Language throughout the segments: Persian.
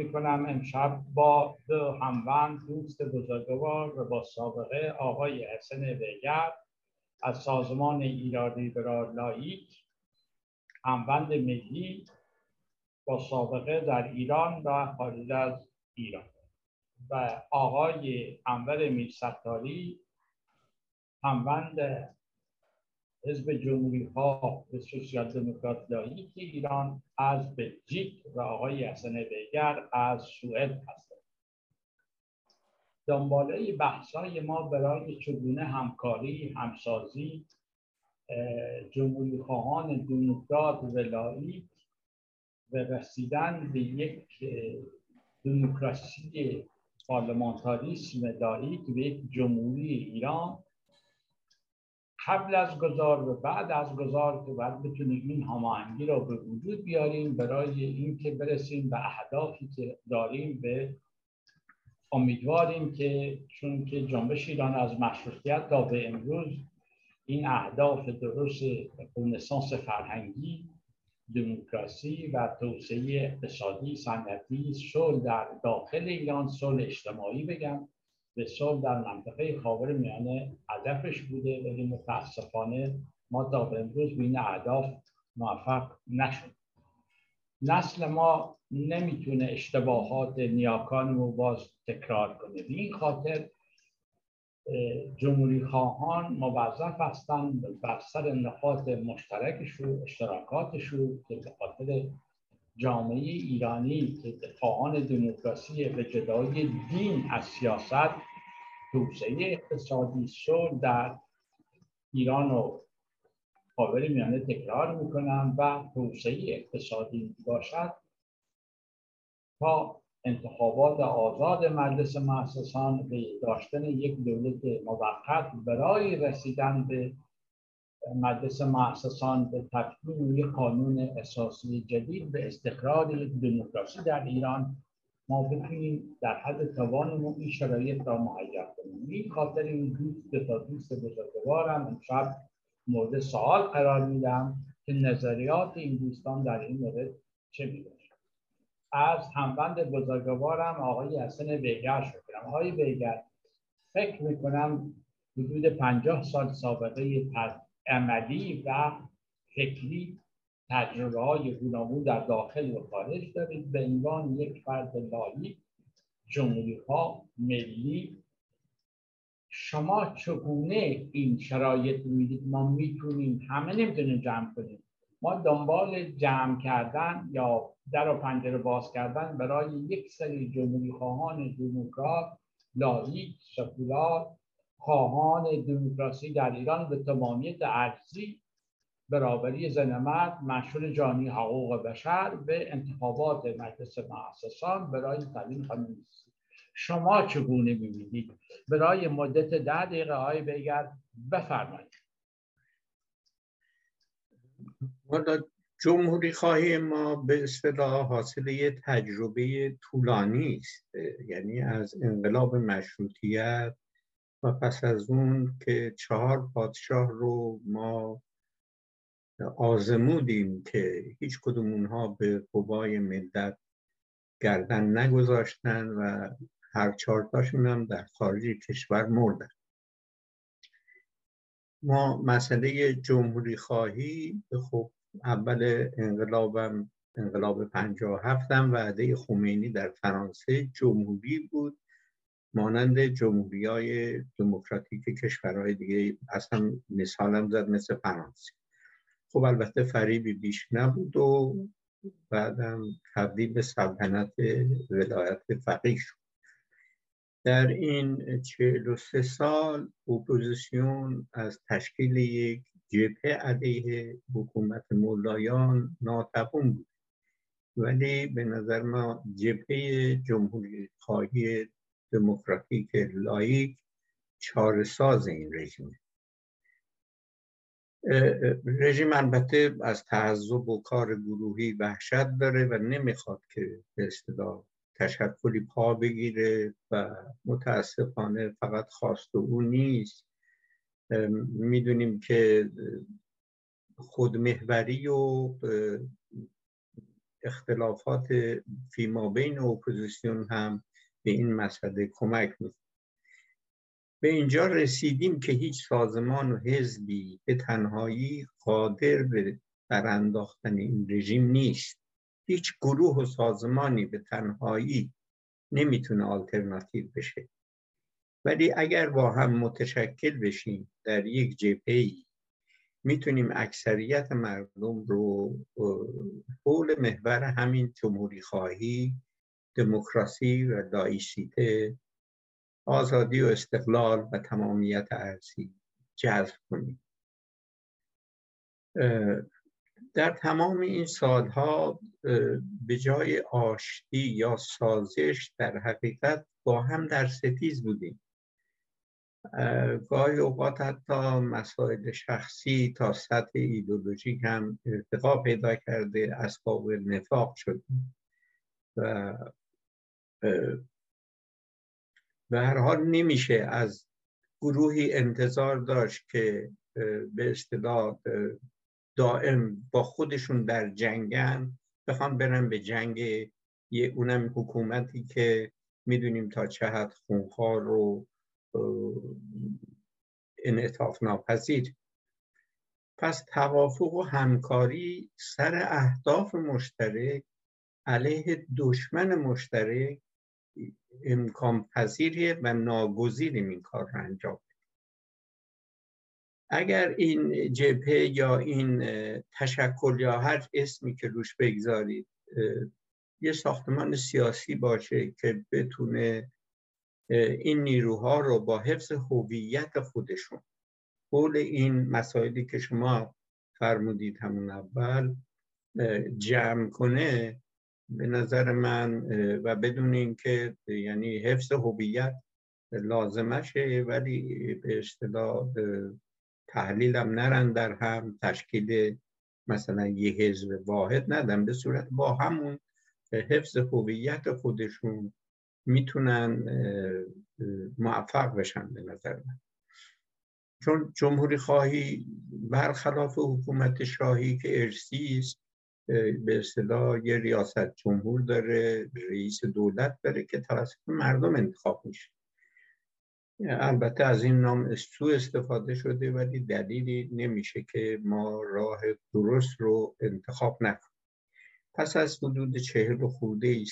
شروع می کنم امشب با دو هموند دوست بزرگوار و با سابقه آقای حسن ویگر از سازمان ایرانی برای لایک هموند ملی با سابقه در ایران و خارج از ایران. و آقای انور میرستاری هموند حزب جمهوری ها به سوسیال دموکرات لایک ایران از بلژیک و آقای حسن بیگر از سوئد هستند دنباله بحثای ما برای چگونه همکاری همسازی جمهوری خواهان دموکرات و لایک و رسیدن به یک دموکراسی پارلمانتاریسم لایک و یک جمهوری ایران قبل از گذار و بعد از گذار که باید بتونیم این هماهنگی را به وجود بیاریم برای اینکه برسیم به اهدافی که داریم به امیدواریم که چون که جنبش ایران از مشروطیت تا به امروز این اهداف درست رنسانس فرهنگی دموکراسی و توسعه اقتصادی صنعتی صلح در داخل ایران صلح اجتماعی بگم بسیار در منطقه خاور میانه هدفش بوده ولی متاسفانه ما تا به امروز به این اهداف موفق نشد نسل ما نمی‌تونه اشتباهات نیاکان رو باز تکرار کنه. به این خاطر جمهوری خواهان موظف هستند بر سر نقاط مشترکش رو که به خاطر جامعه ایرانی که خواهان دموکراسی به جدای دین از سیاست توسعه اقتصادی شد در ایران و خاور میانه تکرار می‌کنم و توسعه اقتصادی باشد. تا انتخابات آزاد مجلس مؤسسان به داشتن یک دولت موقت برای رسیدن به مجلس مؤسسان به تکمیل یک قانون اساسی جدید به استقرار دموکراسی در ایران. ما بتونیم در حد توانمون این شرایط را مهیا کنیم. این خاطر این دوست تا دوست بزرگوارم امشب مورد سوال قرار میدم که نظریات این دوستان در این مورد چه میده از همبند بزرگوارم آقای حسن بیگر شد کنم آقای بیگر فکر می‌کنم حدود پنجاه سال سابقه عملی و فکری تجربه های گوناگون در داخل و خارج دارید به عنوان یک فرد لایی جمهوری ها ملی. شما چگونه این شرایط می‌دید؟ ما می‌تونیم همه نمی‌تونیم جمع کنیم. ما دنبال جمع کردن یا در و پنجره باز کردن برای یک سری جمهوری خواهان دموکرات لایک سکولار خواهان دموکراسی در ایران به تمامیت ارزی برابری زن مرد مشهور جانی حقوق بشر به انتخابات مجلس مؤسسان برای تعیین خانم شما چگونه می‌بینید؟ برای مدت ده دقیقه های بگر بفرمایید. جمهوری خواهی ما به اصطلاح حاصل یه تجربه طولانی است. یعنی از انقلاب مشروطیت و پس از اون که چهار پادشاه رو ما آزمودیم که هیچ کدوم اونها به قوای ملت گردن نگذاشتن و هر چهارتاشون هم در خارج کشور مردن. ما مسئله جمهوری خواهی خب اول انقلابم انقلاب 57 هم وعده خمینی در فرانسه جمهوری بود. مانند جمهوری های دموکراتیک کشورهای دیگه اصلا مثالم زد مثل فرانسه. خب البته فریبی بیش نبود و بعدم تبدیل به سلطنت ولایت فقیه شد. در این چهل و سه سال اپوزیسیون از تشکیل یک جبهه علیه حکومت مولایان ناتوان بود. ولی به نظر ما جبهه جمهوری خواهی دموکراتیک لائیک چاره‌ساز این رژیم رژیم البته از تعذب و کار گروهی وحشت داره و نمی‌خواد که به اصطلاح تشکلی پا بگیره و متاسفانه فقط خواست او نیست. می‌دونیم که خودمهوری و اختلافات فیما بین اپوزیسیون هم به این مسئله کمک می‌کنه. به اینجا رسیدیم که هیچ سازمان و حزبی به تنهایی قادر به برانداختن این رژیم نیست. هیچ گروه و سازمانی به تنهایی نمی‌تونه آلترناتیو بشه. ولی اگر با هم متشکل بشیم در یک جبهه می‌تونیم اکثریت مردم رو حول محور همین جمهوری خواهی دموکراسی و لایسیته آزادی و استقلال و تمامیت ارزی جذب کنیم. در تمام این سالها به جای آشتی یا سازش در حقیقت با هم در ستیز بودیم. گاهی اوقات حتی مسائل شخصی تا سطح ایدولوژیک هم ارتقا پیدا کرده اسباب نفاق شدیم. و به هر حال نمیشه از گروهی انتظار داشت که به اصطلاح دائم با خودشون در جنگن. بخوان برن به جنگ یه اونم حکومتی که می‌دونیم تا چه حد خونخوار رو انعطاف ناپذیر پس توافق و همکاری سر اهداف مشترک علیه دشمن مشترک امکان پذیریه و ناگزیریم این کار رو انجام اگر این جبهه یا این تشکل یا هر اسمی که روش بگذارید یه ساختمان سیاسی باشه که بتونه این نیروها رو با حفظ هویت خودشون حول این مسائلی که شما فرمودید همون اول جمع کنه به نظر من و بدون اینکه یعنی حفظ هویت لازمشه ولی به اصطلاح تحلیلم نرن در هم تشکیل مثلا یه حزب واحد ندن به صورت با همون حفظ هویت خودشون می‌تونن موفق بشن به نظر من. چون جمهوری خواهی برخلاف حکومت شاهی که ارسی است به اصطلاح یه ریاست جمهور داره رئیس دولت داره که توسط مردم انتخاب میشه. البته از این نام سو استفاده شده ولی دلیلی نمیشه که ما راه درست رو انتخاب نکنیم. پس از حدود چهل خورده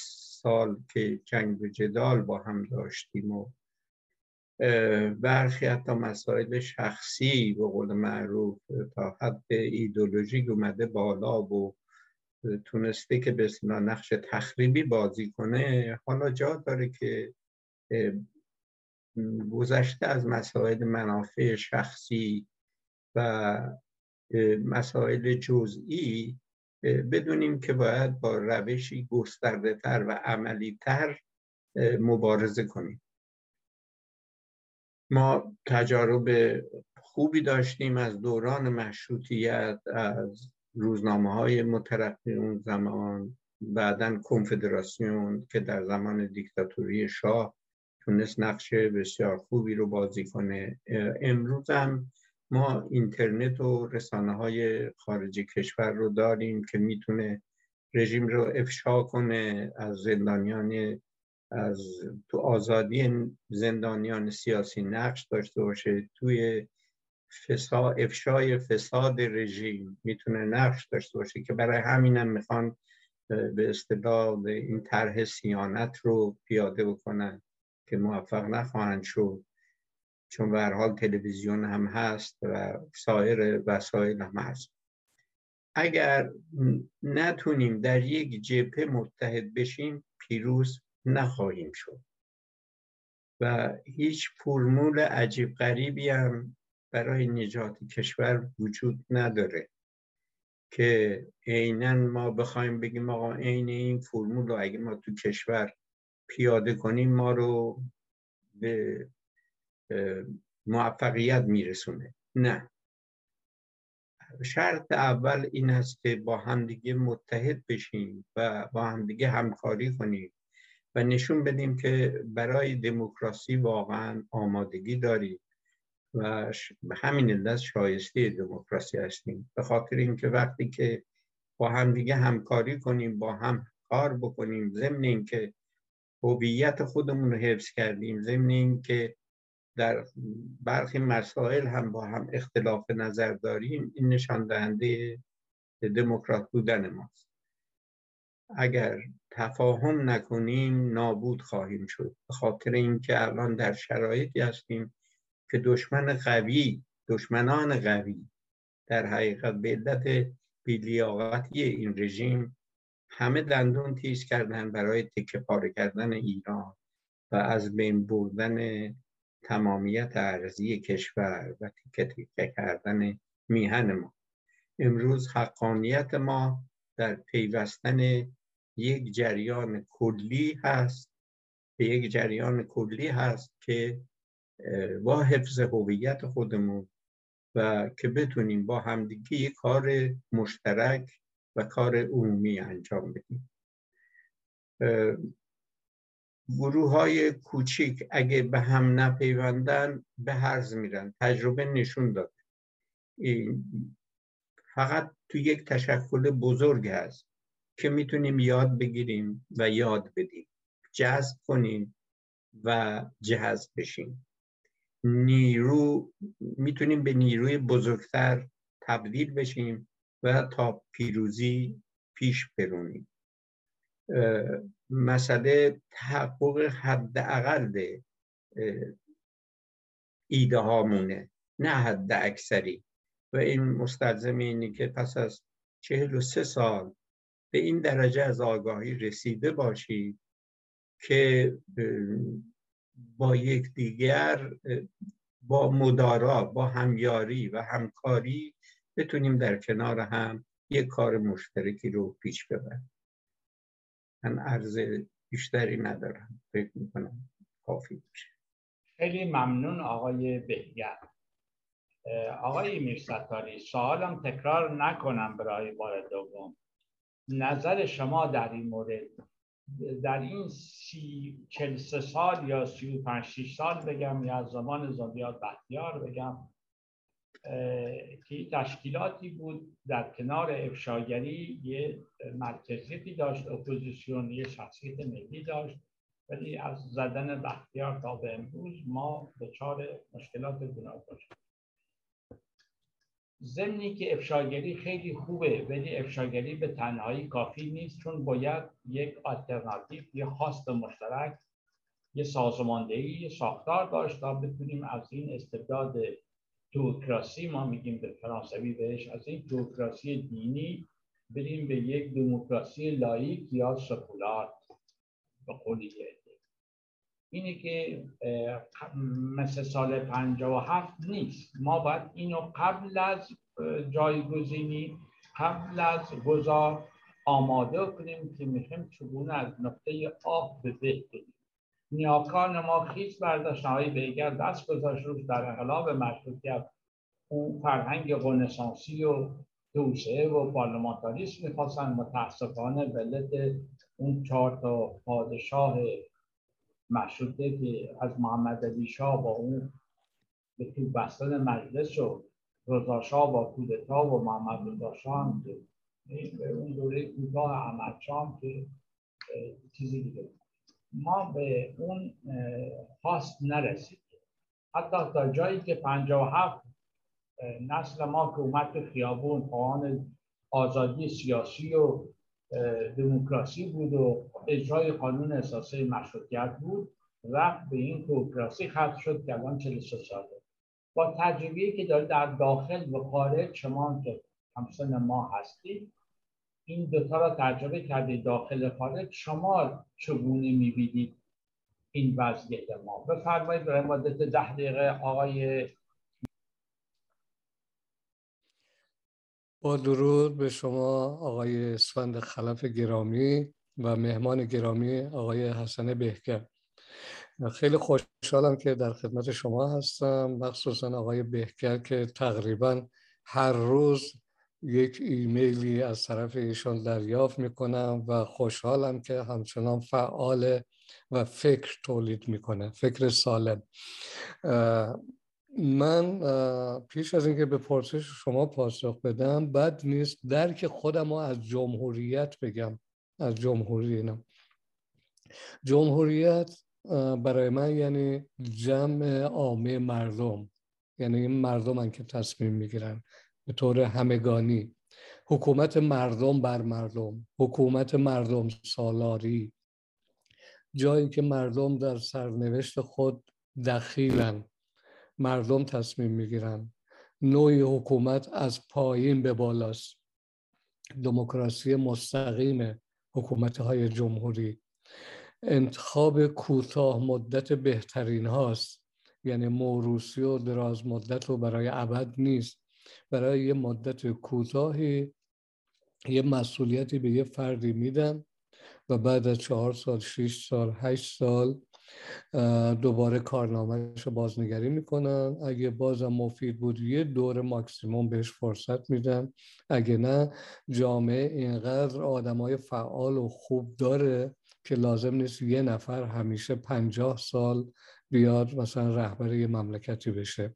سال که جنگ و جدال با هم داشتیم و برخی حتی مسائل شخصی به قول معروف تا حد ایدولوژیک اومده بالا و تونسته که به نقش تخریبی بازی کنه. حالا جا داره که گذشته از مسائل منافع شخصی و مسائل جزئی بدونیم که باید با روشی گسترده تر و عملی تر مبارزه کنیم. ما تجارب خوبی داشتیم از دوران مشروطیت از روزنامه های مترقی اون زمان بعدا کنفدراسیون که در زمان دیکتاتوری شاه تونست نقش بسیار خوبی رو بازی کنه. امروز هم ما اینترنت و رسانه های خارج کشور رو داریم که می‌تونه رژیم رو افشا کنه از زندانیان از تو آزادی زندانیان سیاسی نقش داشته باشه توی فساد افشای فساد رژیم. می‌تونه نقش داشته باشه که برای همینم می‌خوان به اصطلاح این طرح سیانت رو پیاده بکنن که موفق نخواهند شد. چون به حال تلویزیون هم هست و سایر وسایل هم هست. اگر نتونیم در یک جبهه متحد بشیم پیروز نخواهیم شد. و هیچ فرمول عجیب غریبی هم برای نجات کشور وجود نداره که عینا ما بخوایم بگیم آقا عین این فرمول رو اگه ما تو کشور پیاده کنیم ما رو به موفقیت میرسونه. نه. شرط اول این است که با همدیگه متحد بشیم و با همدیگه همکاری کنیم و نشون بدیم که برای دموکراسی واقعا آمادگی داریم. و همین علت شایسته دموکراسی هستیم. به خاطر اینکه وقتی که با همدیگه همکاری کنیم با هم کار بکنیم ضمن اینکه هویت خودمون رو حفظ کردیم ضمن اینکه در برخی مسائل هم با هم اختلاف نظر داریم این نشان دهنده دموکرات بودن ماست. اگر تفاهم نکنیم نابود خواهیم شد. به خاطر اینکه الان در شرایطی هستیم که دشمن قوی دشمنان قوی در حقیقت به علت بیلیاقتی این رژیم همه دندون تیز کردن برای تکه پاره کردن ایران و از بین بردن تمامیت ارزی کشور و تیکه تیکه کردن میهن ما. امروز حقانیت ما در پیوستن یک جریان کلی هست به یک جریان کلی هست که با حفظ هویت خودمون و که بتونیم با همدیگه یک کار مشترک و کار عمومی انجام بدیم. گروه های کوچیک اگه به هم نپیوندن به هرز میرن تجربه نشون داده فقط تو یک تشکل بزرگ هست که می‌تونیم یاد بگیریم و یاد بدیم. جذب کنیم و جذب بشیم. نیرو می‌تونیم به نیروی بزرگتر تبدیل بشیم و تا پیروزی پیش برونیم. مسئله تحقق حداقل ایده هامونه نه حد اکثری و این مستلزم اینه که پس از چهل و سه سال به این درجه از آگاهی رسیده باشید که با یکدیگر با مدارا با همیاری و همکاری بتونیم در کنار هم یک کار مشترکی رو پیش ببریم. من عرض بیشتری ندارم. فکر می‌کنم کافی باشه. خیلی ممنون آقای بهگر. آقای میرستاری سوالم تکرار نکنم برای بار دوم. نظر شما در این مورد در این سی چل سال یا سی و سال بگم یا زمان زادیات بختیار بگم که تشکیلاتی بود. در کنار افشاگری یه مرکزیتی داشت اپوزیسیون یه شخصیت ملی داشت. ولی از زدن بختیار تا به امروز ما دچار مشکلات گوناگون شدیم. ضمنی که افشاگری خیلی خوبه ولی افشاگری به تنهایی کافی نیست چون باید یک آلترناتیو یه خواست مشترک یه سازماندهی یه ساختار داشت تا بتونیم از این استبداد توکراسی ما میگیم به فرانسوی بهش از این توکراسی دینی بریم به یک دموکراسی لایک یا سکولار. به قولی اینه که مثل سال 57 نیست. ما باید اینو قبل از جایگزینی قبل از گذار آماده کنیم که می‌خوایم چگونه از نقطه آب به به نیاکان ما خیز برداشتن های بیگر دست گذاشت روش در انقلاب مشروطیت اون فرهنگ رنسانسی و توسعه و پارلمانتاریسم می‌خواستن. متاسفانه ولت اون چهار تا پادشاه مشروطه که از محمد علی شاه با اون به تو بستن مجلس و رضا شاه با کودتا و محمد رضا شاه که اون دوره کوتاه احمد که چیزی دیگه ما به اون خواست نرسید. حتی تا جایی که هفت نسل ما که اومد خیابون خواهان آزادی سیاسی و دموکراسی بود و اجرای قانون اساسی مشروطیت بود رفت به این توکراسی خط شد که الان 43 ساله. با تجربه که داره در داخل و خارج شما که همسن ما هستید این دوتا را تجربه کردید داخل خارج شما چگونه می‌بینید این وضعیت ما؟ بفرمایید برای مدت ده دقیقه آقای با درود به شما آقای اسفند خلف گرامی و مهمان گرامی آقای حسن بهکر. خیلی خوشحالم که در خدمت شما هستم مخصوصا آقای بهکر که تقریبا هر روز یک ایمیلی از طرف ایشان دریافت می‌کنم و خوشحالم که همچنان فعال و فکر تولید می‌کنه فکر سالم. من پیش از اینکه به پرسش شما پاسخ بدم بد نیست درک خودم از جمهوریت بگم از جمهوری اینا جمهوریت برای من یعنی جمع عامه مردم یعنی این مردم که تصمیم می‌گیرن به طور همگانی. حکومت مردم بر مردم حکومت مردم سالاری. جایی که مردم در سرنوشت خود دخیلن. مردم تصمیم می‌گیرن. نوعی حکومت از پایین به بالاست. دموکراسی مستقیم حکومت های جمهوری. انتخاب کوتاه مدت بهترین هاست. یعنی موروسی و دراز مدت رو برای ابد نیست. برای یه مدت کوتاهی یه مسئولیتی به یه فردی میدن و بعد از چهار سال، شیش سال، هشت سال دوباره کارنامهش رو بازنگری می‌کنن. اگه بازم مفید بود یه دور ماکسیموم بهش فرصت میدن. اگه نه جامعه اینقدر آدم های فعال و خوب داره که لازم نیست یه نفر همیشه پنجاه سال بیاد مثلا رهبر یه مملکتی بشه.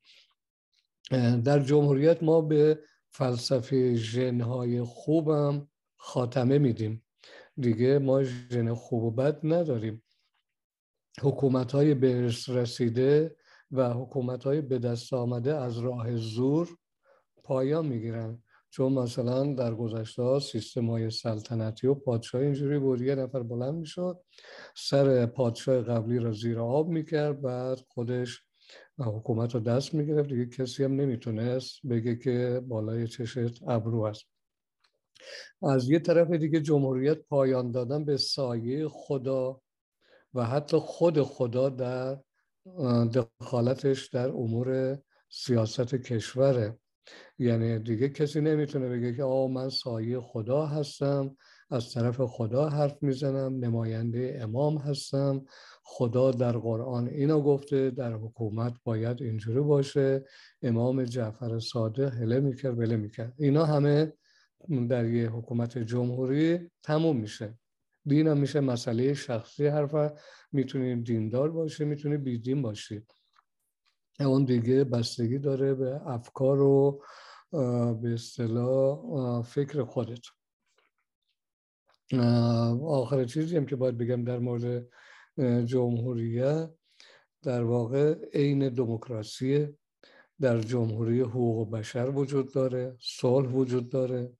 در جمهوریت ما به فلسفه ژنهای خوبم خاتمه میدیم. دیگه ما ژن خوب و بد نداریم. حکومت های بهش رسیده و حکومت های به دست آمده از راه زور پایان می‌گیرن. چون مثلا در گذشته سیستم های سلطنتی و پادشاه اینجوری بود یه نفر بلند می‌شد سر پادشاه قبلی را زیر آب می‌کرد بعد خودش حکومت رو دست می‌گرفت. دیگه کسی هم نمی‌تونست بگه که بالای چشت ابرو است. از یه طرف دیگه جمهوریت پایان دادن به سایه خدا و حتی خود خدا در دخالتش در امور سیاست کشوره. یعنی دیگه کسی نمی‌تونه بگه که آه من سایه خدا هستم از طرف خدا حرف می‌زنم نماینده امام هستم خدا در قرآن اینو گفته در حکومت باید اینجوری باشه امام جعفر صادق هله می‌کرد بله می‌کرد. اینا همه در یه حکومت جمهوری تموم میشه. دین هم میشه مسئله شخصی حرف می‌تونی دیندار باشه می‌تونی بیدین باشی. اون دیگه بستگی داره به افکار و به اصطلاح فکر خودت. آخر چیزی هم که باید بگم در مورد جمهوریت در واقع عین دموکراسی در جمهوری حقوق بشر وجود داره صلح وجود داره.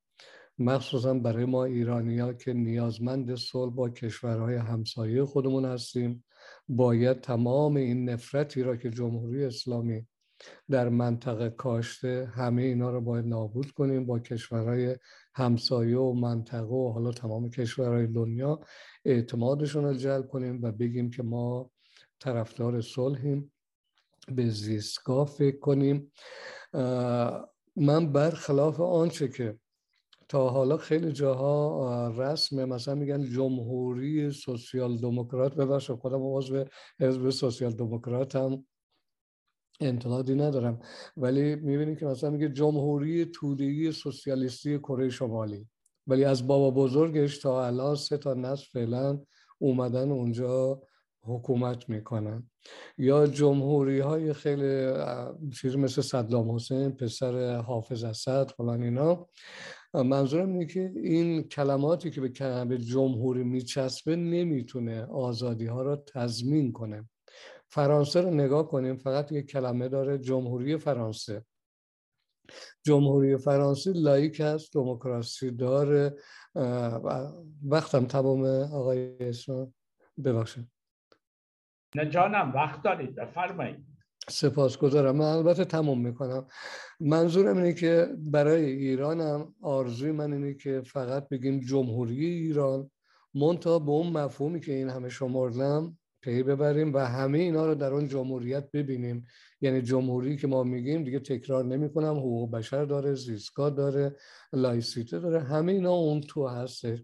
مخصوصا برای ما ایرانی ها که نیازمند صلح با کشورهای همسایه خودمون هستیم باید تمام این نفرتی را که جمهوری اسلامی در منطقه کاشته همه اینا رو باید نابود کنیم با کشورهای همسایه و منطقه و حالا تمام کشورهای دنیا اعتمادشون رو جلب کنیم و بگیم که ما طرفدار صلحیم. به زیستگاه فکر کنیم. من برخلاف آنچه که تا حالا خیلی جاها رسم مثلا میگن جمهوری سوسیال دموکرات. ببخشید خودم عضو حزب سوسیال دموکرات هم انتقادی ندارم. ولی می‌بینیم که مثلا میگه جمهوری تودهی سوسیالیستی کره شمالی. ولی از بابا بزرگش تا الان سه تا نسل فعلا اومدن اونجا حکومت می‌کنن. یا جمهوری های خیلی چیز مثل صدام حسین پسر حافظ اسد فلان اینا. منظورم اینه که این کلماتی که به جمهوری میچسبه نمی‌تونه آزادی ها را تضمین کنه. فرانسه رو نگاه کنیم فقط یک کلمه داره جمهوری فرانسه. جمهوری فرانسه لایک هست دموکراسی داره. وقتم تمام آقای اسلام ببخشید. نه جانم وقت دارید بفرمایید. سپاسگزارم. من البته تمام می‌کنم. منظورم اینه که برای ایرانم آرزوی من اینه که فقط بگیم جمهوری ایران منتها به اون مفهومی که این همه شمردم پی ببریم و همه اینا رو در اون جمهوریت ببینیم. یعنی جمهوری که ما میگیم دیگه تکرار نمی کنم حقوق بشر داره زیستگاه داره لایسیته داره. همه اینا اون تو هستش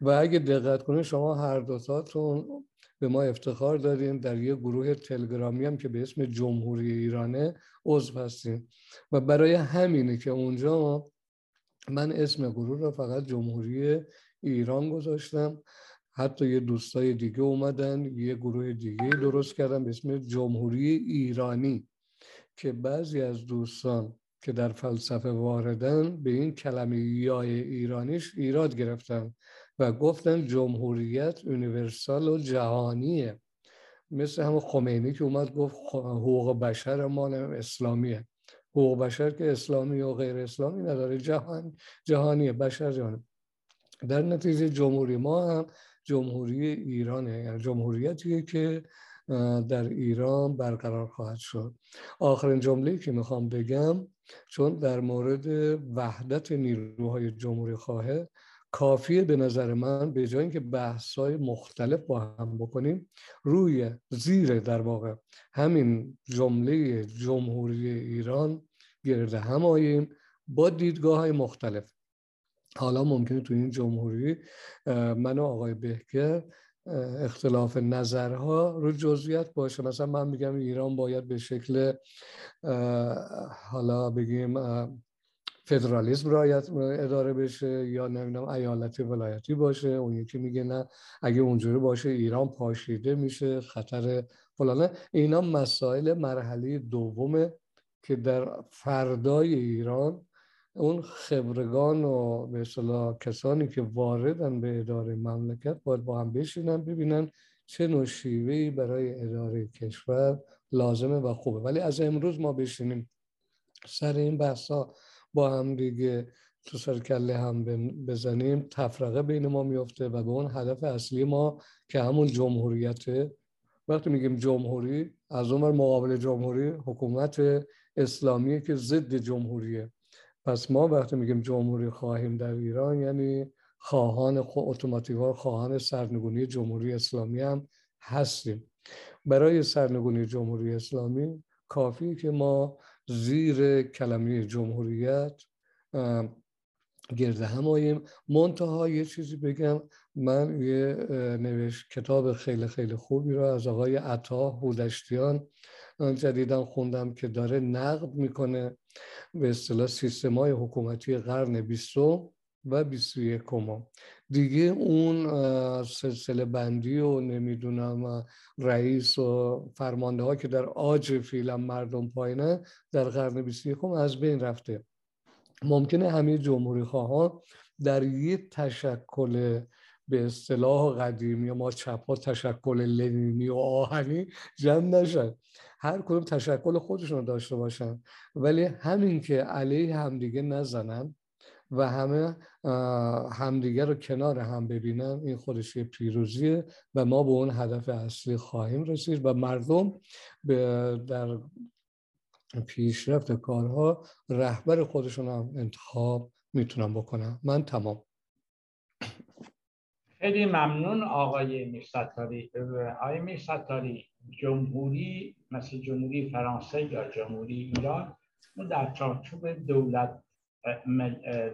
و اگه دقت کنید شما هر دوتاتون به ما افتخار داریم در یه گروه تلگرامی هم که به اسم جمهوری ایرانه عضو هستیم. و برای همینه که اونجا من اسم گروه رو فقط جمهوری ایران گذاشتم. حتی یه دوستای دیگه اومدن یه گروه دیگه درست کردن به اسم جمهوری ایرانی که بعضی از دوستان که در فلسفه واردن به این کلمه یای ایرانیش ایراد گرفتن. و گفتن جمهوریت اونیورسال و جهانیه. مثل همون خمینی که اومد گفت حقوق بشر ما اسلامیه. حقوق بشر که اسلامی و غیر اسلامی نداره جهان جهانیه بشر جهانی در نتیجه جمهوری ما هم جمهوری ایرانه یعنی جمهوریتیه که در ایران برقرار خواهد شد. آخرین جمله که می‌خوام بگم چون در مورد وحدت نیروهای جمهوری خواهد کافیه به نظر من به جای اینکه بحث های مختلف با هم بکنیم روی زیر در واقع همین جمله جمهوری ایران گرد هم آییم با دیدگاه های مختلف. حالا ممکنه تو این جمهوری من و آقای بهکر اختلاف نظرها رو جزئیات باشه. مثلا من میگم ایران باید به شکل حالا بگیم فدرالیسم رایت اداره بشه یا نمی‌دونم ایالتی ولایتی باشه اون یکی میگه نه. اگه اونجوری باشه ایران پاشیده میشه خطر فلانه. اینا مسائل مرحله دومه که در فردای ایران اون خبرگان و به اصطلاح کسانی که واردن به اداره مملکت باید با هم بشینن ببینن چه نوع برای اداره کشور لازمه و خوبه. ولی از امروز ما بشینیم. سر این بحثا با هم دیگه تو سر کله هم بزنیم. تفرقه بین ما میفته و به اون هدف اصلی ما که همون جمهوریت. وقتی میگیم جمهوری از اون مقابل جمهوری حکومت اسلامی که ضد جمهوریه. پس ما وقتی میگیم جمهوری خواهیم در ایران یعنی خواهان اتوماتیک خواهان سرنگونی جمهوری اسلامی هم هستیم. برای سرنگونی جمهوری اسلامی کافی که ما زیر کلمه جمهوریت گرده هماییم منتها یه چیزی بگم من یه نوشت کتاب خیلی خیلی خوبی رو از آقای عطا هودشتیان جدیدا خوندم که داره نقد می‌کنه. به اصطلاح سیستم های حکومتی قرن بیستم. و بیست و دیگه اون سلسله بندی و نمی‌دونم رئیس و فرمانده ها که در آج فیلم مردم پایینه در قرن 21 از بین رفته. ممکنه همه جمهوری خواهان در یه تشکل به اصطلاح قدیمی ما چپ ها تشکل لنینی و آهنی جمع نشن. هر کدوم تشکل خودشون داشته باشن. ولی همین که علیه همدیگه نزنن و همه همدیگه رو کنار هم ببینن این خودش یه پیروزیه و ما به اون هدف اصلی خواهیم رسید و مردم به در پیشرفت کارها رهبر خودشون هم انتخاب می‌تونن بکنن. من تمام. خیلی ممنون آقای میرستاری. آقای میرستاری جمهوری مثل جمهوری فرانسه یا جمهوری ایران اون در چارچوب دولت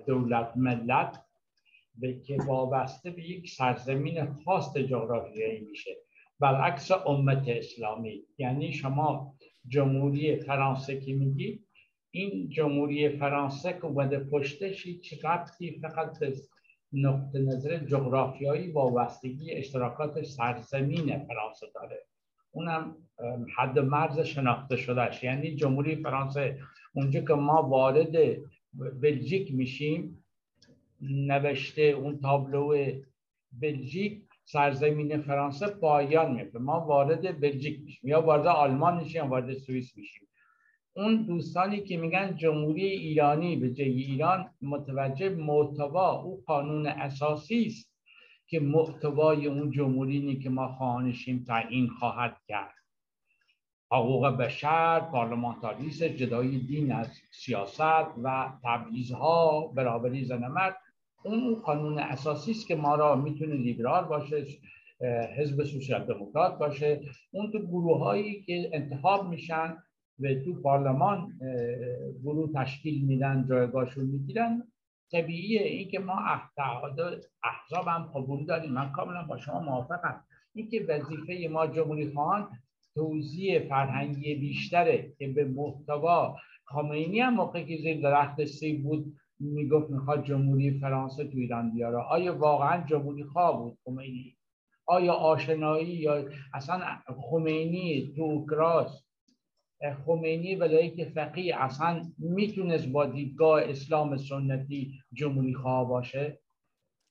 دولت ملت به که وابسته به یک سرزمین خاص جغرافیایی میشه. برعکس امت اسلامی یعنی شما جمهوری فرانسه که میگی این جمهوری فرانسه که اومده پشتش هیچ ربطی فقط نقطه نظر جغرافیایی وابستگی اشتراکات سرزمین فرانسه داره. اونم حد مرز شناخته شدهش یعنی جمهوری فرانسه اونجا که ما وارد بلژیک میشیم. نوشته اون تابلو بلژیک سرزمین فرانسه پایان میفته ما وارد بلژیک میشیم یا وارد آلمان میشیم یا وارد سوئیس میشیم. اون دوستانی که میگن جمهوری ایرانی به جای ایران متوجه محتوا او قانون اساسی است که محتوای اون جمهوری که ما خواهانشیم تعیین خواهد کرد. حقوق بشر پارلمانتاریسم جدای دین از سیاست و تبعیضها برابری زن مرد. اون قانون اساسی است که ما را می‌تونه لیبرال باشه حزب سوسیال دموکرات باشه. اون تو گروه هایی که انتخاب میشن و تو پارلمان گروه تشکیل میدن جایگاهشون می‌گیرن. طبیعیه این که ما احزاب هم قبول داریم. من کاملا با شما موافقم. این که وظیفه ما جمهوری خواهان توضیح فرهنگی بیشتره که به محتوا خامنه‌ای هم موقعی که زیر درخت سی بود می‌گفت می‌خواد جمهوری فرانسه تو ایران بیاره. آیا واقعا جمهوری خواه بود خمینی؟ آیا آشنایی یا اصلا خمینی تو اوکراس خمینی ولایت فقیه اصلا می‌تونست با دیدگاه اسلام سنتی جمهوری خواه باشه؟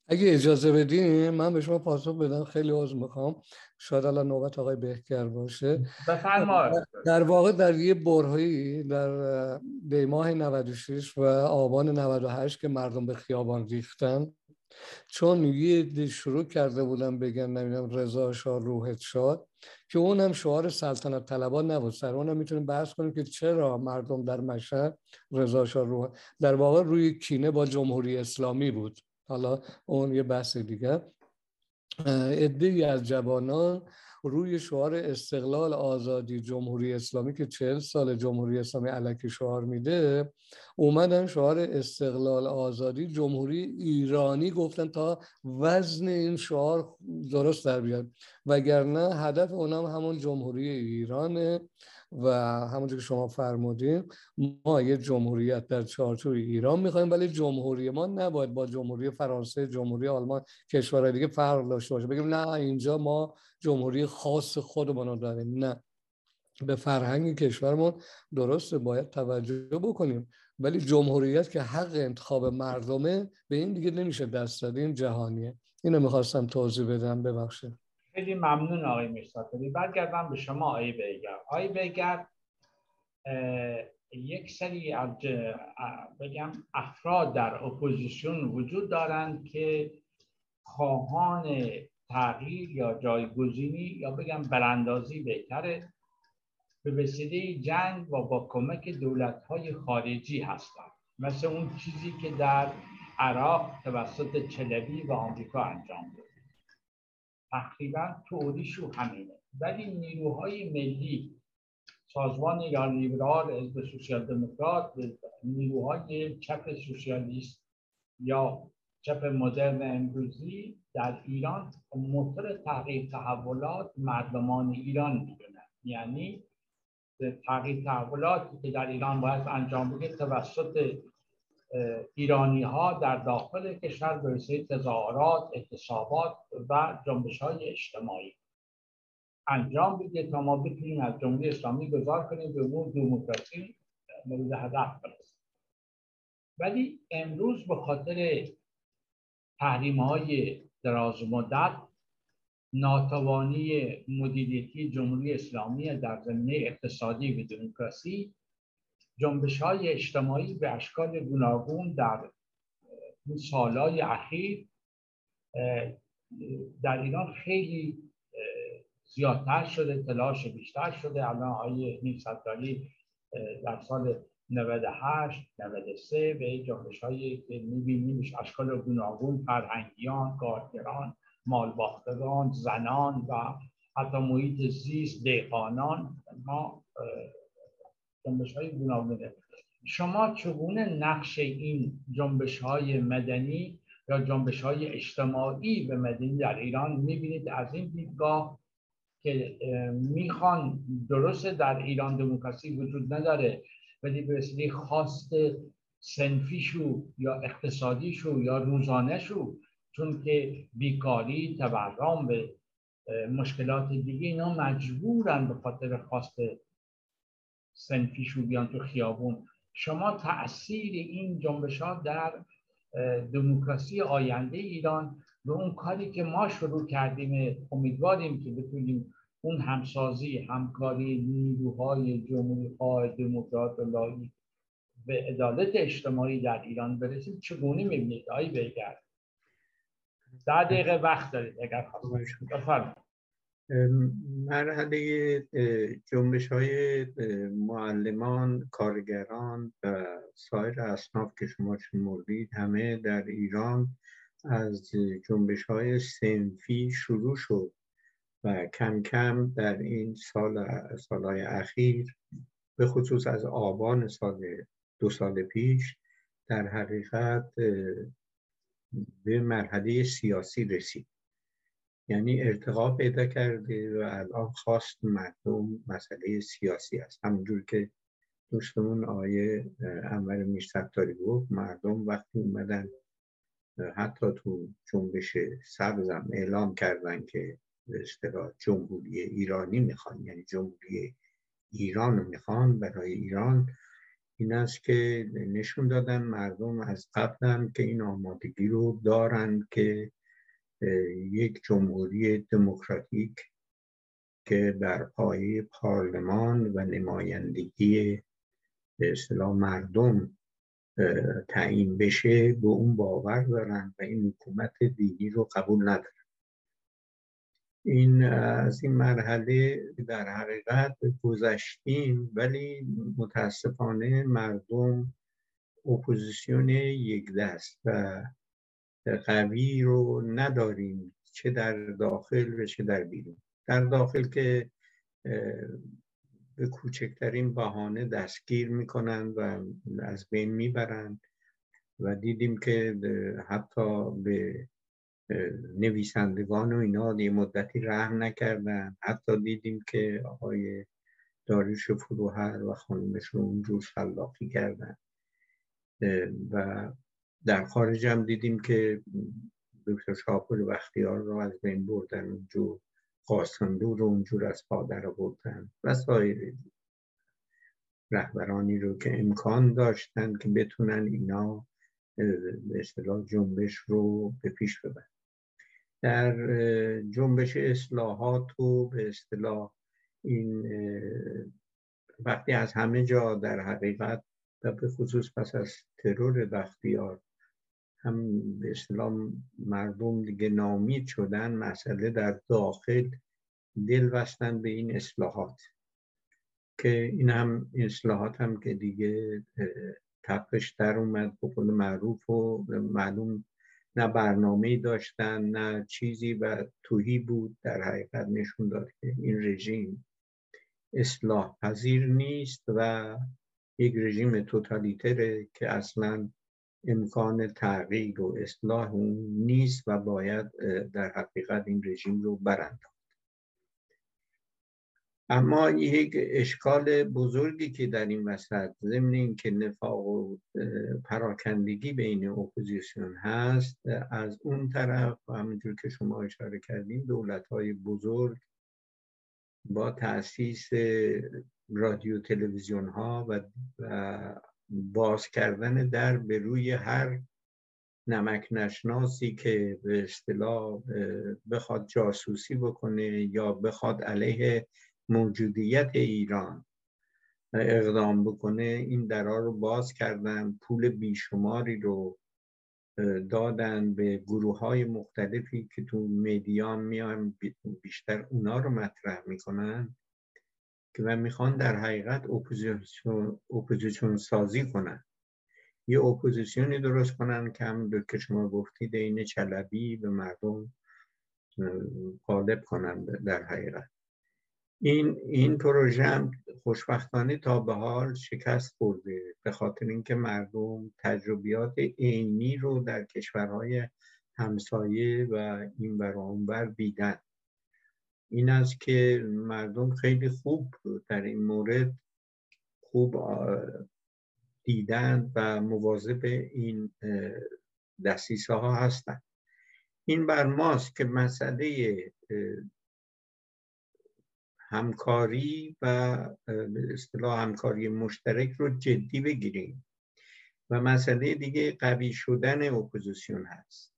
اگه اجازه بدین من به شما پاسخ بدم. خیلی عذر می‌خوام. شاید الان نوبت آقای بهکر باشه. بفرمایید. در واقع در یه برهایی در دیماه 96 و آبان 98 که مردم به خیابان ریختن چون یه شروع کرده بودن بگن نمی‌دونم رضا شاه روحت شاد که اون هم شعار سلطنت طلبان نبود سر. اون هم می‌تونیم بحث کنیم که چرا مردم در مشهد رضا شاه روح در واقع روی کینه با جمهوری اسلامی بود. حالا اون یه بحث دیگه. عده از جوانان روی شعار استقلال آزادی جمهوری اسلامی که چهل سال جمهوری اسلامی علکی شعار میده اومدن شعار استقلال آزادی جمهوری ایرانی گفتن تا وزن این شعار درست در بیاد. وگرنه هدف اونم همون جمهوری ایرانه. و همونجور که شما فرمودین ما یه جمهوریت در چارچوب ایران می‌خوایم ولی جمهوری ما نباید با جمهوری فرانسه جمهوری آلمان کشورهای دیگه فرق داشته باشه. بگیم نه اینجا ما جمهوری خاص خودمون رو داریم. نه. به فرهنگ کشورمون درسته باید توجه بکنیم. ولی جمهوریت که حق انتخاب مردمه به این دیگه نمیشه دست دادیم جهانیه. اینو می‌خواستم توضیح بدم. ببخشید. خیلی ممنون آقای میرساتری برگردم به شما آقای بیگر آقای بیگر یک سری بگم افراد در اپوزیسیون وجود دارند که خواهان تغییر یا جایگزینی یا بگم براندازی بهتره. به وسیله جنگ و با کمک دولت های خارجی هستند. مثل اون چیزی که در عراق توسط چلوی و آمریکا انجام داد. تقریبا توریشو همینه. ولی نیروهای ملی سازمان یا لیبرال حزب سوسیال دموکرات نیروهای چپ سوسیالیست یا چپ مدرن امروزی در ایران موتور تغییر تحولات مردمان ایران می‌دونن. یعنی تغییر تحولاتی که در ایران باید انجام بگه توسط ایرانی ها در داخل کشور وسیله تظاهرات، اعتصابات و جنبش های اجتماعی انجام بده تا ما بتونیم از جمهوری اسلامی گذار کنیم به اون دموکراسی مورد هدف برسیم. ولی امروز به خاطر تحریم های دراز مدت ناتوانی مدیریتی جمهوری اسلامی در زمینه اقتصادی و دموکراسی جنبش های اجتماعی به اشکال گوناگون در این سالهای اخیر در ایران خیلی زیادتر شده تلاش بیشتر شده. الان آقای نیمصدالی در سال 98 93 به جنبش هایی که میبینیمش اشکال گوناگون فرهنگیان کارگران مالباختگان زنان و حتی محیط زیست دهقانان ما جنبش های گوناگونه. شما چگونه نقش این جنبش های مدنی یا جنبش های اجتماعی به مدنی در ایران می‌بینید؟ از این دیدگاه که می‌خوان درست در ایران دموکراسی وجود نداره ولی به وسیله خواست سنفیشو یا اقتصادیشو یا روزانهشو چون که بیکاری تورم به مشکلات دیگه اینا مجبورن به خاطر خواست سنفیشو بیان تو خیابون. شما تاثیر این جنبش ها در دموکراسی آینده ایران به اون کاری که ما شروع کردیم امیدواریم که بتونیم اون همسازی همکاری نیروهای جمهوری خواه دموکرات و لایی به عدالت اجتماعی در ایران برسیم چگونه می‌بینید؟ آی بگرد ده دقیقه وقت دارید اگر خواستید. مرحله جنبش های معلمان، کارگران و سایر اصناف که شما شمردید همه در ایران از جنبش های سنفی شروع شد و کم کم در این سال سالهای اخیر به خصوص از آبان سال دو سال پیش در حقیقت به مرحله سیاسی رسید. یعنی ارتقا پیدا کرده و الان خواست مردم مسئله سیاسی است. همونجور که دوستمون آیه انور میرستاری گفت مردم وقتی اومدن حتی تو جنبش سبزم اعلام کردن که به اصطلاح جمهوری ایرانی می‌خوان یعنی جمهوری ایران می‌خوان برای ایران این است که نشون دادن مردم از قبل که این آمادگی رو دارند که یک جمهوری دموکراتیک که بر پایه پارلمان و نمایندگی به اصطلاح مردم تعیین بشه به اون باور دارن و این حکومت دینی رو قبول ندارن. این از این مرحله در حقیقت گذشتیم ولی متاسفانه مردم اپوزیسیون یک دست و قوی رو نداریم چه در داخل و چه در بیرون. در داخل که به کوچکترین بهانه دستگیر می‌کنن و از بین می‌برند و دیدیم که حتی به نویسندگان و اینا یه مدتی رحم نکردن. حتی دیدیم که آقای داریوش فروهر و خانمش رو اونجور شلاقی کردن. و در خارج هم دیدیم که دکتر شاپور وقتیار رو از بین بردن اونجور قاسندور رو اونجور از پادر بردن و سایر رهبرانی رو که امکان داشتن که بتونن اینا به اصطلاح جنبش رو به پیش ببرن. در جنبش اصلاحات و به اصطلاح این وقتی از همه جا در حقیقت و به خصوص پس از ترور بختیار هم به اصطلاح مردم دیگه نامید شدن مسئله در داخل دل بستن به این اصلاحات. که این هم اصلاحات هم که دیگه تپش در اومد به معروف و معلوم نه برنامه داشتن نه چیزی و توهی بود در حقیقت نشون داد که این رژیم اصلاح پذیر نیست و یک رژیم توتالیتره که اصلا امکان تغییر و اصلاح نیست و باید در حقیقت این رژیم رو برانداخت. اما یک اشکال بزرگی که در این وسط ضمن اینکه نفاق و پراکندگی بین اپوزیسیون هست از اون طرف و همینجور که شما اشاره کردیم دولت های بزرگ با تاسیس رادیو تلویزیون ها و باز کردن در به روی هر نمک نشناسی که به اصطلاح بخواد جاسوسی بکنه یا بخواد علیه موجودیت ایران اقدام بکنه این درها رو باز کردن پول بیشماری رو دادن به گروه های مختلفی که تو میدیان میان بیشتر اونا رو مطرح می‌کنن. که و می‌خوان در حقیقت اپوزیسیون, اپوزیسیون سازی کنن یه اپوزیسیونی درست کنن که هم که شما گفتید این چلبی به مردم غالب کنن در حقیقت. این این پروژه هم خوشبختانه تا به حال شکست خورده به خاطر اینکه مردم تجربیات عینی رو در کشورهای همسایه و این بر دیدن. این است که مردم خیلی خوب در این مورد خوب دیدن و مواظب این دستیسه ها هستند این بر ماست که مسئله همکاری و به اصطلاح همکاری مشترک رو جدی بگیریم. و مسئله دیگه قوی شدن اپوزیسیون هست.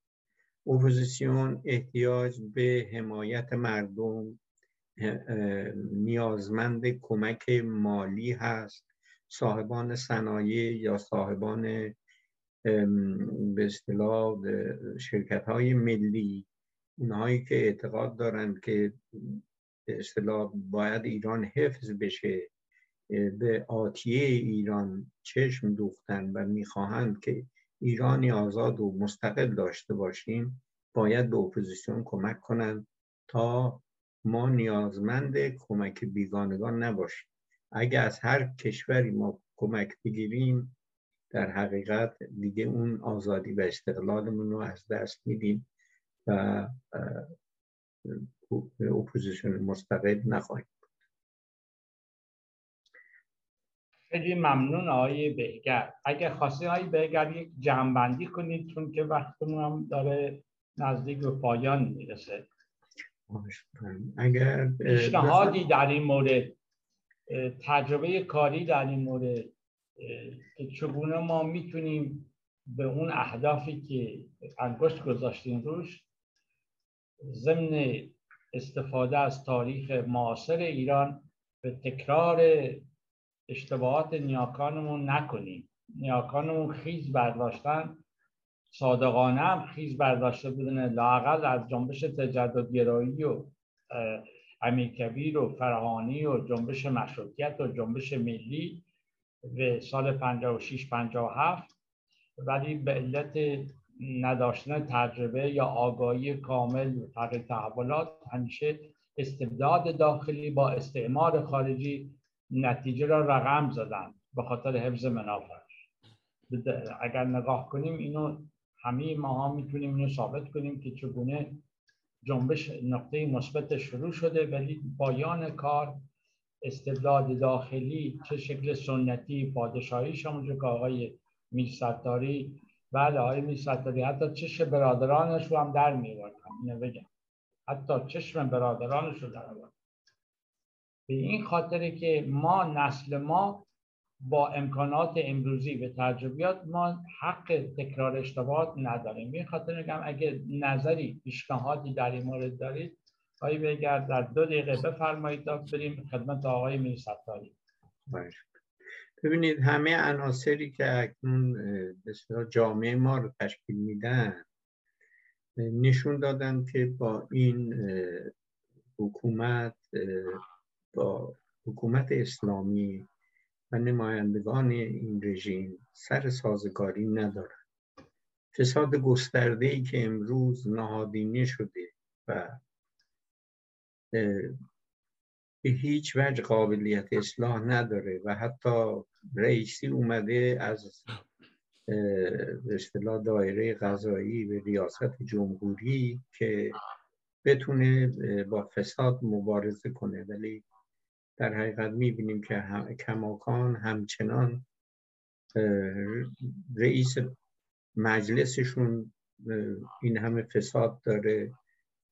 اپوزیسیون احتیاج به حمایت مردم نیازمند کمک مالی هست. صاحبان صنایع یا صاحبان به اصطلاح شرکت های ملی اونهایی که اعتقاد دارند که به اصطلاح باید ایران حفظ بشه به آتیه ایران چشم دوختن و می‌خواهند که ایرانی آزاد و مستقل داشته باشیم باید به اپوزیسیون کمک کنند تا ما نیازمند کمک بیگانگان نباشیم. اگر از هر کشوری ما کمک بگیریم در حقیقت دیگه اون آزادی و استقلالمون رو از دست میدیم و اپوزیسیون مستقل نخواهیم. خیلی ممنون آقای بهگر اگر خواستید آقای بهگر یک جمعبندی کنید چون که وقتمون هم داره نزدیک به پایان می‌رسه. اگر پیشنهادی در این مورد تجربه کاری در این مورد که چگونه ما می‌تونیم به اون اهدافی که انگشت گذاشتیم روش ضمن استفاده از تاریخ معاصر ایران به تکرار اشتباهات نیاکانمون نکنیم. نیاکانمون خیز برداشتن صادقانه هم خیز برداشته بودن لاقل از جنبش تجددگرایی و امیرکبیر و فرهانی و جنبش مشروطیت و جنبش ملی به سال 56 57 ولی به علت نداشتن تجربه یا آگاهی کامل تغییر تحولات همیشه استبداد داخلی با استعمار خارجی نتیجه را رقم زدن به خاطر حفظ منافعش. اگر نگاه کنیم اینو همه ما ها می‌تونیم اینو ثابت کنیم که چگونه جنبش نقطه مثبت شروع شده ولی پایان کار استبداد داخلی چه شکل سنتی پادشاهی همونجور که آقای میرستاری بله آقای میرستاری حتی چشم برادرانش رو هم در میوردن اینو بگم. حتی چشم برادرانش رو در به این خاطره که ما نسل ما با امکانات امروزی به تجربیات ما حق تکرار اشتباهات نداریم. این خاطر میگم اگه نظری پیشنهادی در این مورد دارید آقای بگر در دو دقیقه بفرمایید تا بریم خدمت آقای میرستاری. ببینید همه عناصری که اکنون بسیار جامعه ما رو تشکیل میدن نشون دادن که با این حکومت با حکومت اسلامی و نمایندگان این رژیم سر سازگاری ندارن. فساد گسترده ای که امروز نهادینه شده و به هیچ وجه قابلیت اصلاح نداره و حتی رئیسی اومده از اصطلاح دایره قضایی به ریاست جمهوری که بتونه با فساد مبارزه کنه. ولی در حقیقت می‌بینیم که کماکان همچنان رئیس مجلسشون این همه فساد داره.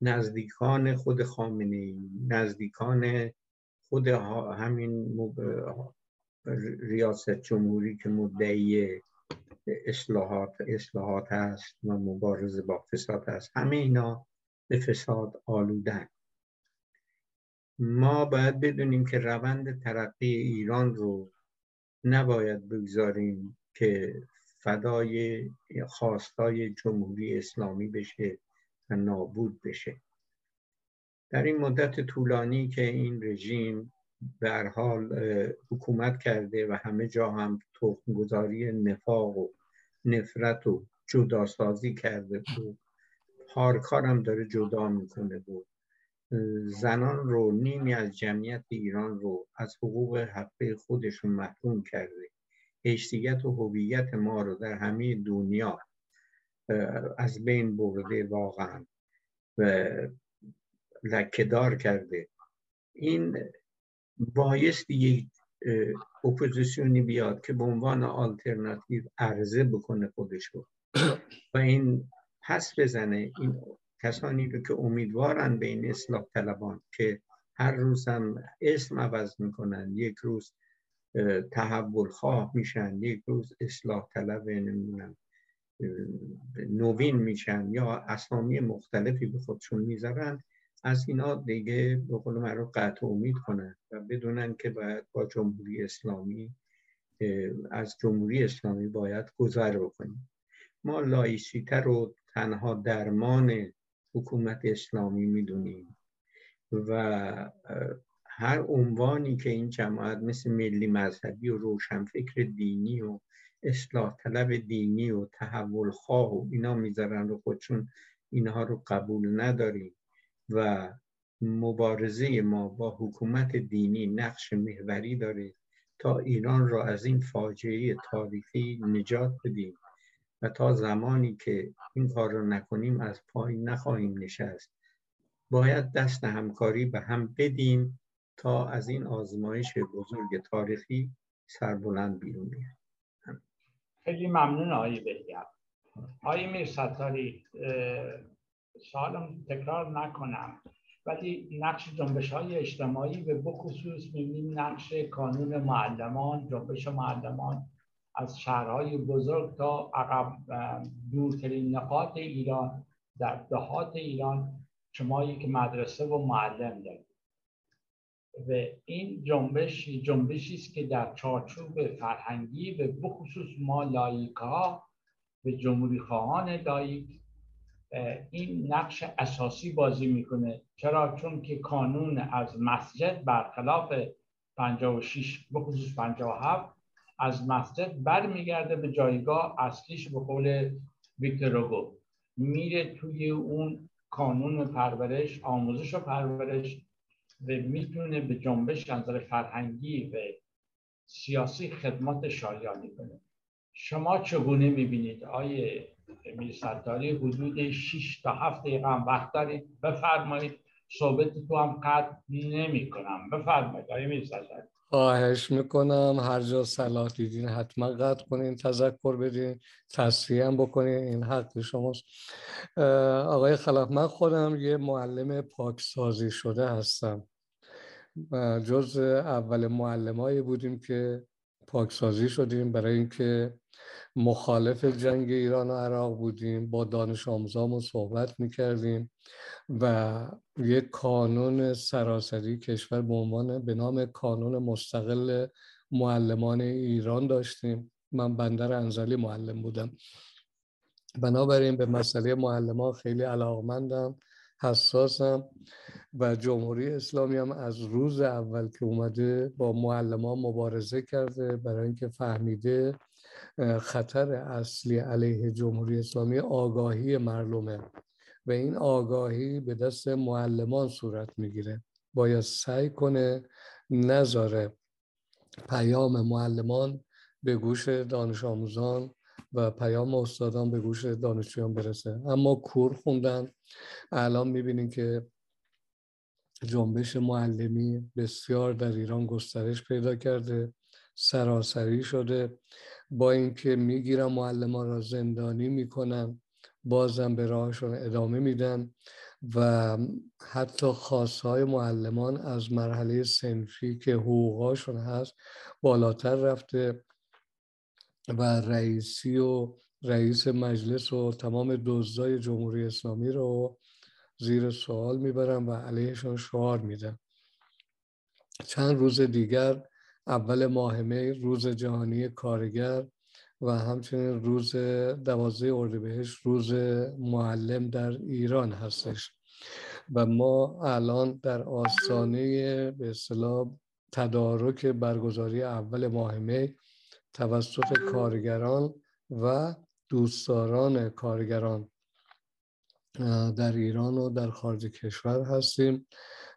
نزدیکان خود خامنه ای نزدیکان خود همین ریاست جمهوری که مدعی اصلاحات اصلاحات هست و مبارزه با فساد هست. همه اینا به فساد آلودن. ما باید بدونیم که روند ترقی ایران رو نباید بگذاریم که فدای خواستای جمهوری اسلامی بشه و نابود بشه. در این مدت طولانی که این رژیم به حال حکومت کرده و همه جا هم تخمگذاری نفاق و نفرت و جداسازی کرده و پارکار هم داره جدا می‌کنه بود. زنان رو نیمی از جمعیت ایران رو از حقوق حقه خودشون محروم کرده. حیثیت و هویت ما رو در همه دنیا از بین برده واقعا و لکه‌دار کرده. این بایست یک اپوزیسیونی بیاد که به عنوان آلترناتیو عرضه بکنه خودش رو. و این پس بزنه این کسانی رو که امیدوارن به این اصلاح طلبان که هر روز هم اسم عوض می‌کنن یک روز تحول خواه میشن یک روز اصلاح طلب نمی‌دونم نوین میشن یا اسامی مختلفی به خودشون می‌ذارن از اینا دیگه به قول رو قطع امید کنن و بدونن که باید با جمهوری اسلامی از جمهوری اسلامی باید گذر بکنیم. ما لایسیته رو تنها درمان حکومت اسلامی می‌دونیم. و هر عنوانی که این جماعت مثل ملی مذهبی و روشنفکر دینی و اصلاح طلب دینی و تحول خواه و اینا می‌ذارن رو خودشون اینها رو قبول نداریم. و مبارزه ما با حکومت دینی نقش محوری داره تا ایران را از این فاجعه تاریخی نجات بدیم. تا زمانی که این کار رو نکنیم از پایین نخواهیم نشست. باید دست همکاری به هم بدیم تا از این آزمایش بزرگ تاریخی سربلند بیرون بیایم. خیلی ممنون آقای بهگر آقای میر ستاری سوالم تکرار نکنم ولی نقش جنبش های اجتماعی به بخصوص می‌بینیم نقش کانون معلمان جنبش معلمان از شهرهای بزرگ تا عقب دورترین نقاط ایران در دهات ایران شما یک مدرسه و معلم دارید و این جنبش جنبشی است که در چارچوب فرهنگی به بخصوص ما لایکا به جمهوری خواهان لایک این نقش اساسی بازی می‌کنه. چرا؟ چون که کانون از مسجد برخلاف 56 به خصوص 57 از مسجد برمیگرده به جایگاه اصلیش به قول ویکتور میره توی اون کانون پرورش آموزش و پرورش و می‌تونه به جنبش نظر فرهنگی و سیاسی خدمات شایانی کنه شما چگونه می‌بینید؟ آیه امیر ستاری حدود 6 تا 7 دقیقه هم وقت دارید. بفرمایید صحبت تو هم قطع نمی کنم بفرمایید آیه امیر خواهش می‌کنم. هر جا صلاح دیدین حتما قطع کنین تذکر بدین تصریح هم بکنین. این حق شماست آقای خلاف من خودم یه معلم پاکسازی شده هستم. جز اول معلمایی بودیم که پاکسازی شدیم. برای اینکه مخالف جنگ ایران و عراق بودیم. با دانش آموزامون صحبت می‌کردیم و یک کانون سراسری کشور به عنوان به نام کانون مستقل معلمان ایران داشتیم. من بندر انزلی معلم بودم. بنابراین به مسئله معلمان خیلی علاقمندم. حساسم و جمهوری اسلامی هم از روز اول که اومده با معلمان مبارزه کرده برای اینکه فهمیده خطر اصلی علیه جمهوری اسلامی آگاهی مردمه و این آگاهی به دست معلمان صورت می‌گیره. باید سعی کنه نذاره پیام معلمان به گوش دانش آموزان و پیام استادان به گوش دانشجویان برسه. اما کور خوندن. الان می‌بینیم که جنبش معلمی بسیار در ایران گسترش پیدا کرده سراسری شده. با اینکه می‌گیرن معلمان را زندانی می‌کنن بازم به راهشون ادامه میدن و حتی خواستهای معلمان از مرحله سنفی که حقوقاشون هست بالاتر رفته. و رئیسی و رئیس مجلس و تمام دزدای جمهوری اسلامی رو زیر سوال می‌برن و علیهشون شعار میدن چند روز دیگر اول ماه می روز جهانی کارگر و همچنین روز دوازده اردیبهشت روز معلم در ایران هستش. و ما الان در آستانه به اصطلاح تدارک برگزاری اول ماه می توسط کارگران و دوستداران کارگران. در ایران و در خارج کشور هستیم.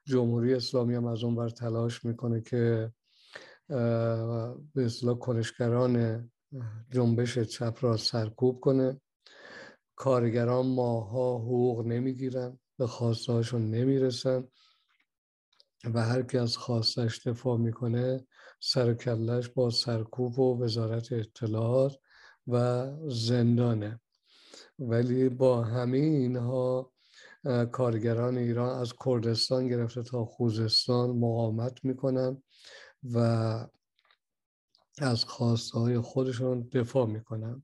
جمهوری اسلامی هم از اون بر تلاش می‌کنه که به اصطلاح کنشگران جنبش چپ را سرکوب کنه. کارگران ماها حقوق نمی‌گیرن به خواستهاشون نمی‌رسن و هر کی از خواستش دفاع می‌کنه سر کلش با سرکوب و وزارت اطلاعات و زندانه. ولی با همه اینها کارگران ایران از کردستان گرفته تا خوزستان مقاومت می‌کنن و از خواسته های خودشون دفاع می‌کنن.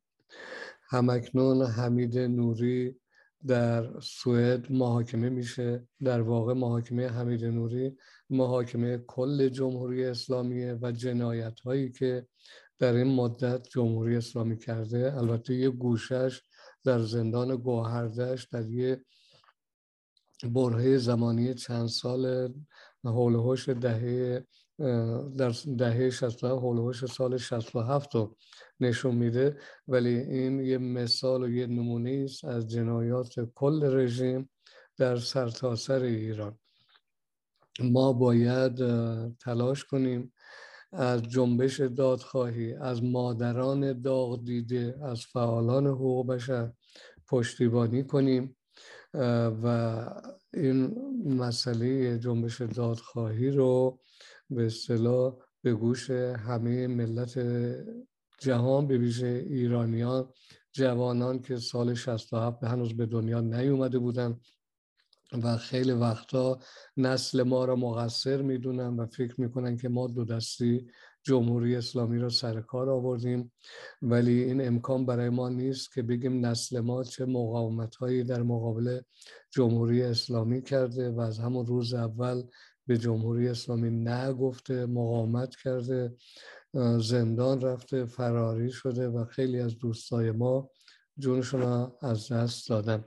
همکنون حمید نوری در سوئد محاکمه میشه در واقع محاکمه حمید نوری محاکمه کل جمهوری اسلامی و جنایت هایی که در این مدت جمهوری اسلامی کرده. البته یه گوشش در زندان گوهردش در یه برهه زمانی چند سال حول دهه در دهه 60 هولوش سال 67 رو نشون میده. ولی این یه مثال و یه نمونه است از جنایات کل رژیم در سرتاسر سر ایران. ما باید تلاش کنیم از جنبش دادخواهی از مادران داغ دیده از فعالان حقوق بشر پشتیبانی کنیم. و این مسئله جنبش دادخواهی رو به اصطلاح به گوش همه ملت جهان به ویژه ایرانیان جوانان که سال 67 هنوز به دنیا نیومده بودن و خیلی وقتا نسل ما را مقصر می‌دونن و فکر می‌کنن که ما دو دستی جمهوری اسلامی را سر کار آوردیم. ولی این امکان برای ما نیست که بگیم نسل ما چه مقاومت هایی در مقابل جمهوری اسلامی کرده و از همون روز اول به جمهوری اسلامی نگفته مقاومت کرده زندان رفته فراری شده و خیلی از دوستای ما جونشون از دست دادن.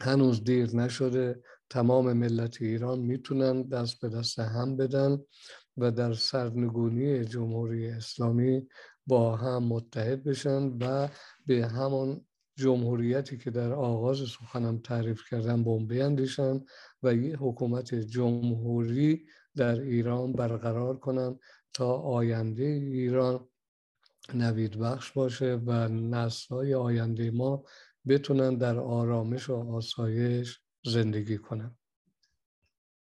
هنوز دیر نشده. تمام ملت ایران می‌تونن دست به دست هم بدن و در سرنگونی جمهوری اسلامی با هم متحد بشن و به همون جمهوریتی که در آغاز سخنم تعریف کردم بوم بیندیشن و یه حکومت جمهوری در ایران برقرار کنن تا آینده ایران نوید بخش باشه و نسلهای آینده ما بتونن در آرامش و آسایش زندگی کنن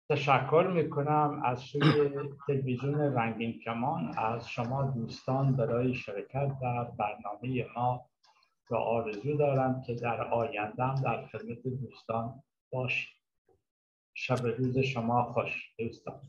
تشکر می‌کنم از سوی تلویزیون رنگین کمان از شما دوستان برای شرکت در برنامه ما و آرزو دارم که در آیندهم در خدمت دوستان باشید. شب روز شما خوش دوستان.